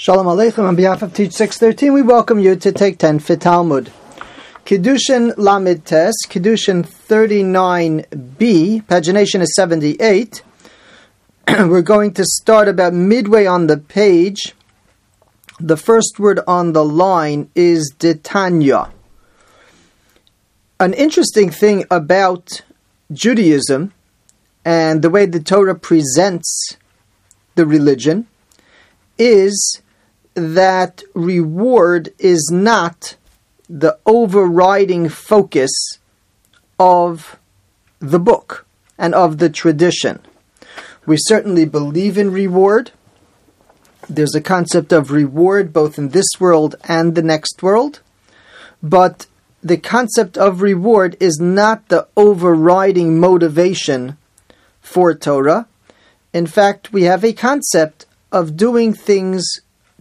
Shalom Aleichem. On behalf of Teach 613, we welcome you to take 10 for Talmud. Kiddushin Lamed Tes, Kiddushin 39b, pagination is 78. We're going to start about midway on the page. The first word on the line is Detanya. An interesting thing about Judaism and the way the Torah presents the religion is that reward is not the overriding focus of the book and of the tradition. We certainly believe in reward. There's a concept of reward both in this world and the next world. But the concept of reward is not the overriding motivation for Torah. In fact, we have a concept of doing things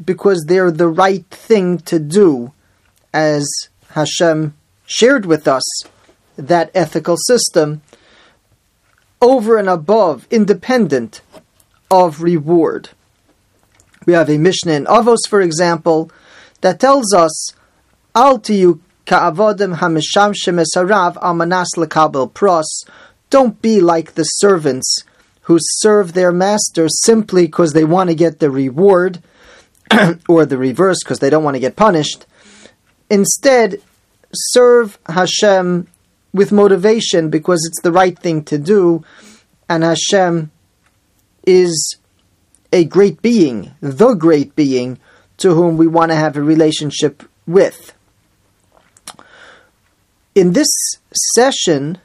because they're the right thing to do, as Hashem shared with us that ethical system over and above, independent of reward. We have a Mishnah in Avos, for example, that tells us, Al tiyu ka'avodim hamisham shemesarav lekabel pros. Don't be like the servants who serve their master simply because they want to get the reward or the reverse because they don't want to get punished. Instead, serve Hashem with motivation because it's the right thing to do, and Hashem is a great being, the great being to whom we want to have a relationship with. In this session,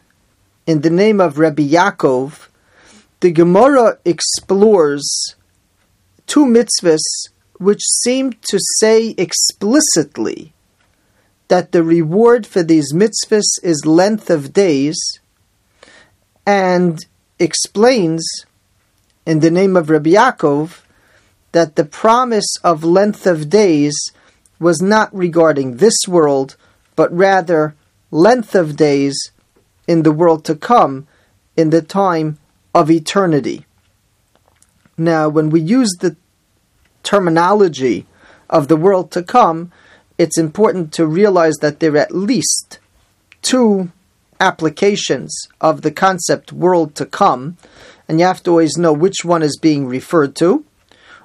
in the name of Rabbi Yaakov, the Gemara explores two mitzvahs which seem to say explicitly that the reward for these mitzvahs is length of days and explains in the name of Rabbi Yaakov that the promise of length of days was not regarding this world, but rather length of days in the world to come, in the time of eternity. Now, when we use the terminology of the world to come, it's important to realize that there are at least two applications of the concept world to come, and you have to always know which one is being referred to.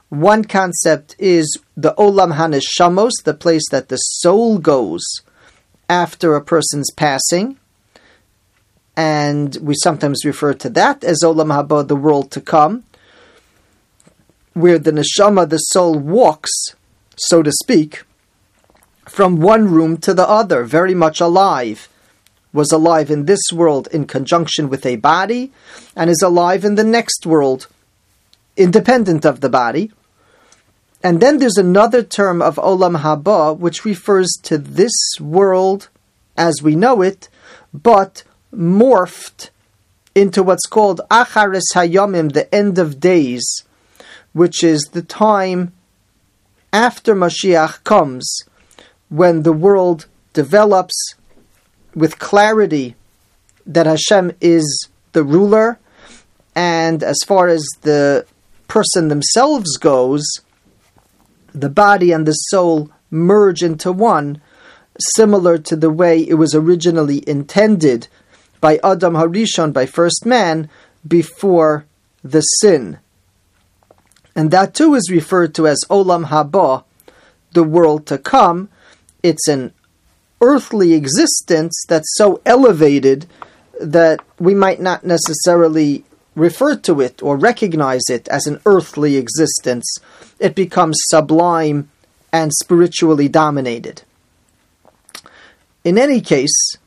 One concept is the Olam Haneshamos, the place that the soul goes after a person's passing. And we sometimes refer to that as Olam Haba, the world to come where the neshama, the soul, walks, so to speak, from one room to the other, very much alive. Was alive in this world in conjunction with a body, and is alive in the next world, independent of the body. And then there's another term of Olam Haba, which refers to this world as we know it, but morphed into what's called Acharis Hayomim, the end of days, which is the time after Mashiach comes, when the world develops with clarity that Hashem is the ruler, and as far as the person themselves goes, the body and the soul merge into one, similar to the way it was originally intended by Adam Harishon, by first man, before the sin and that too is referred to as Olam Haba, the world to come. It's an earthly existence that's so elevated that we might not necessarily refer to it or recognize it as an earthly existence. It becomes sublime and spiritually dominated. In any case,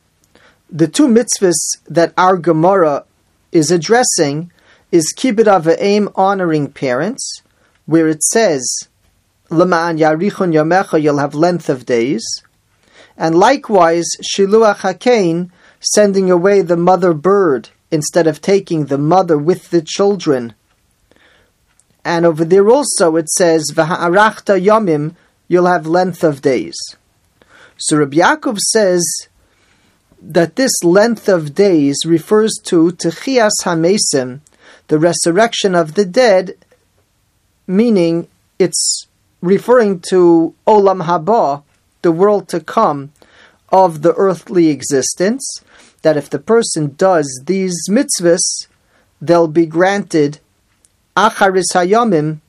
the two mitzvahs that our Gemara is addressing is kibbud avim honoring parents, where it says Lama'an yarichun yamecha you'll have length of days, and likewise shiluach hakein sending away the mother bird instead of taking the mother with the children. And over there also it says v'ha'arachta yomim you'll have length of days. So Rabbi Yaakov says that this length of days refers to Techias Hamesim, the resurrection of the dead, meaning it's referring to Olam Haba, the world to come of the earthly existence, that if the person does these mitzvahs, they'll be granted acharis hayamim,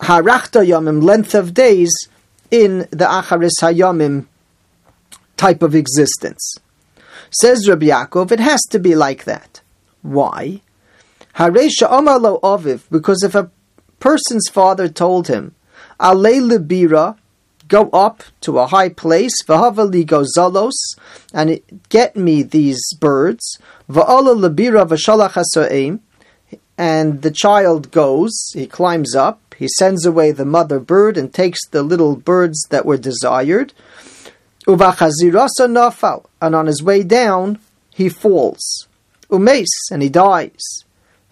harachta yamim, length of days in the acharis hayamim type of existence. Says Rabbi Yaakov, it has to be like that. Why? Haresha Omar Aviv, because if a person's father told him, Alei libira, go up to a high place, v'havali gozalos, and get me these birds, v'ala libira v'shalach and the child goes, he climbs up, he sends away the mother bird and takes the little birds that were desired, uvachazirasa nafal, and on his way down, he falls, umes, and he dies.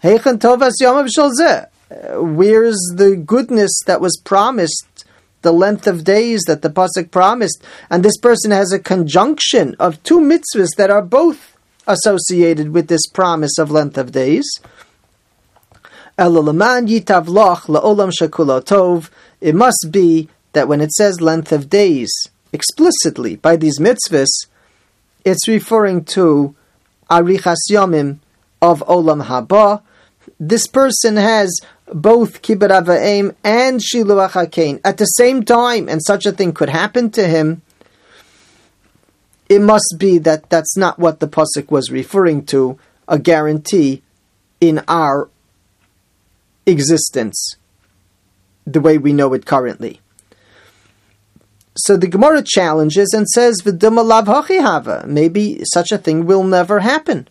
Tovas shalzeh, uh, where's the goodness that was promised, the length of days that the pasuk promised, and this person has a conjunction of two mitzvahs that are both associated with this promise of length of days. It must be that when it says length of days explicitly by these mitzvahs, it's referring to arichas yomim of olam haba. This person has both kibbud ava'im and shiluach hakein at the same time, and such a thing could happen to him, it must be that that's not what the pasuk was referring to, a guarantee in our existence, the way we know it currently. So the Gemara challenges and says, Maybe such a thing will never happen.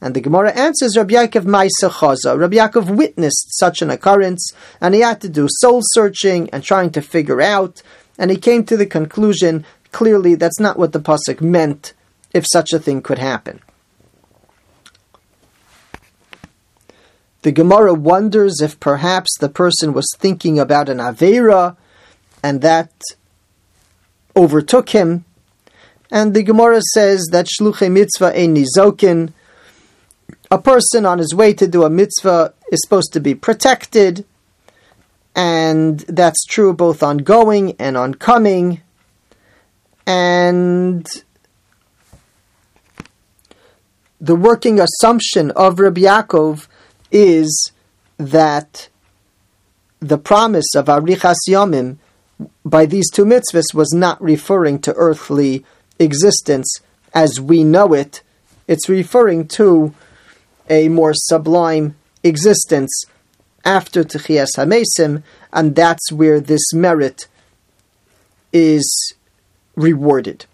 And the Gemara answers, Rabbi Yaakov Maisa Chaza. Rabbi Yaakov witnessed such an occurrence, and he had to do soul searching and trying to figure out, and he came to the conclusion, clearly that's not what the Pasuk meant, if such a thing could happen. The Gemara wonders if perhaps the person was thinking about an Avera, and that overtook him. And the Gemara says that Shluchei Mitzvah ein nizokin, a person on his way to do a mitzvah is supposed to be protected, and that's true both on going and on coming. And the working assumption of Rabbi Yaakov is that the promise of Arichas Yomim by these two mitzvahs was not referring to earthly existence as we know it. It's referring to a more sublime existence after Techias HaMesim, and that's where this merit is rewarded.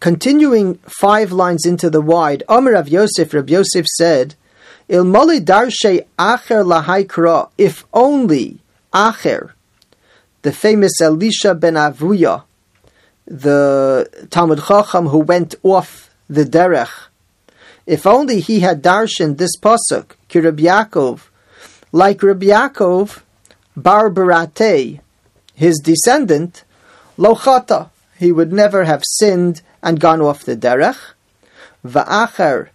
Continuing five lines into the wide, Omer Rav Yosef, Rab Yosef said, Ilmoli darshe acher lahaikra, if only acher, the famous Elisha ben Avuya, the Talmud Chacham who went off the derech, if only he had darshan this pasuk, ki Rabbi Yaakov, like Rabbi Yaakov, Bar his descendant, lochata, he would never have sinned and gone off the derech. Va'acher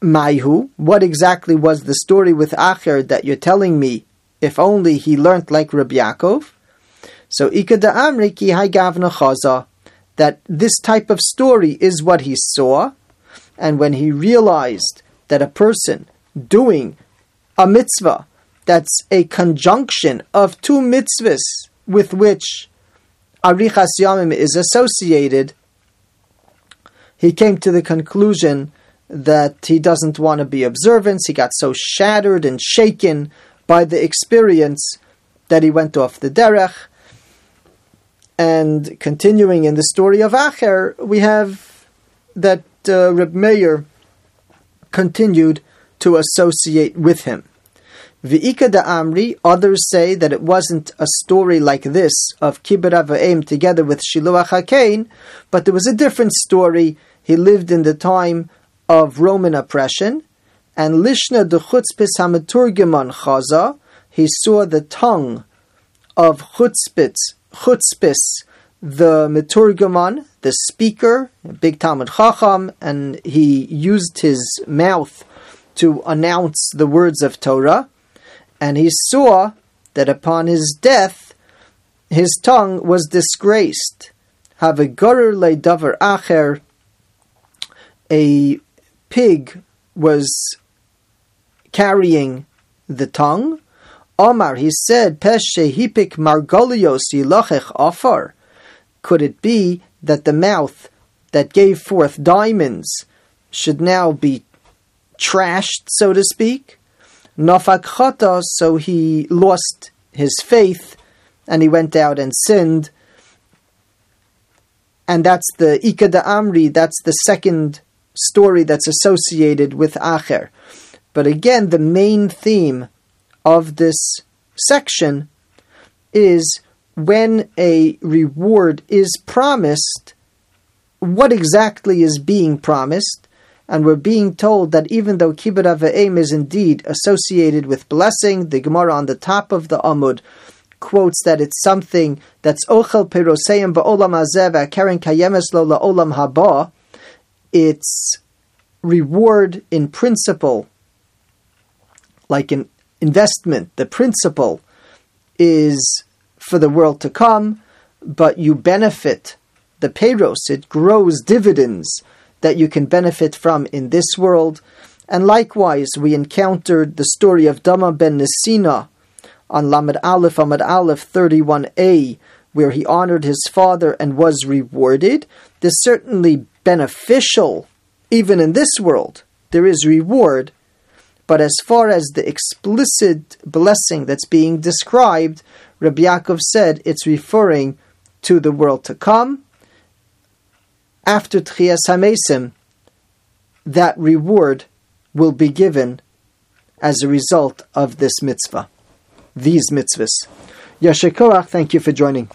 Maihu, what exactly was the story with Acher that you're telling me? If only he learnt like Rabbi Yaakov. So Ikada Amri ki gavna chaza that this type of story is what he saw, and when he realized that a person doing a mitzvah that's a conjunction of two mitzvahs with which Arichas Yamim is associated, he came to the conclusion that he doesn't want to be observant. He got so shattered and shaken by the experience that he went off the derech and continuing in the story of Acher, we have that uh, Reb Meir continued to associate with him. V'ika da Amri, others say that it wasn't a story like this of Kibbud Avayim together with Shiluach HaKain, but there was a different story. He lived in the time of Roman oppression, and Lishna de Chutzpis Hamaturgiman Chaza, he saw the tongue of Chutzpitz chutzpis, the Meturgaman, the speaker, big Talmud Chacham, and he used his mouth to announce the words of Torah, and he saw that upon his death, his tongue was disgraced. Havigorur davar acher, a pig was carrying the tongue. Omar, he said, Peshe hipik margolios yilachech afar. Could it be that the mouth that gave forth diamonds should now be trashed, so to speak? Nafak chata, so he lost his faith and he went out and sinned. And that's the Ikada Amri, that's the second story that's associated with Acher. But again, the main theme of this section is when a reward is promised, what exactly is being promised? And we're being told that even though kibbud avim is indeed associated with blessing, the Gemara on the top of the Amud quotes that it's something that's ochel peroseim ba'olam hazeh karen kayemes lo la'olam haba. It's reward in principle, like an investment. The principle is for the world to come, but you benefit the payros. It grows dividends that you can benefit from in this world. And likewise, we encountered the story of Dama ben Nesina on Lamed Aleph, Amad Aleph 31a, where he honored his father and was rewarded. This certainly beneficial, even in this world. There is reward, but as far as the explicit blessing that's being described, Rabbi Yaakov said it's referring to the world to come. After Tchias HaMesim, that reward will be given as a result of this mitzvah these mitzvahs. Yasher koach, thank you for joining.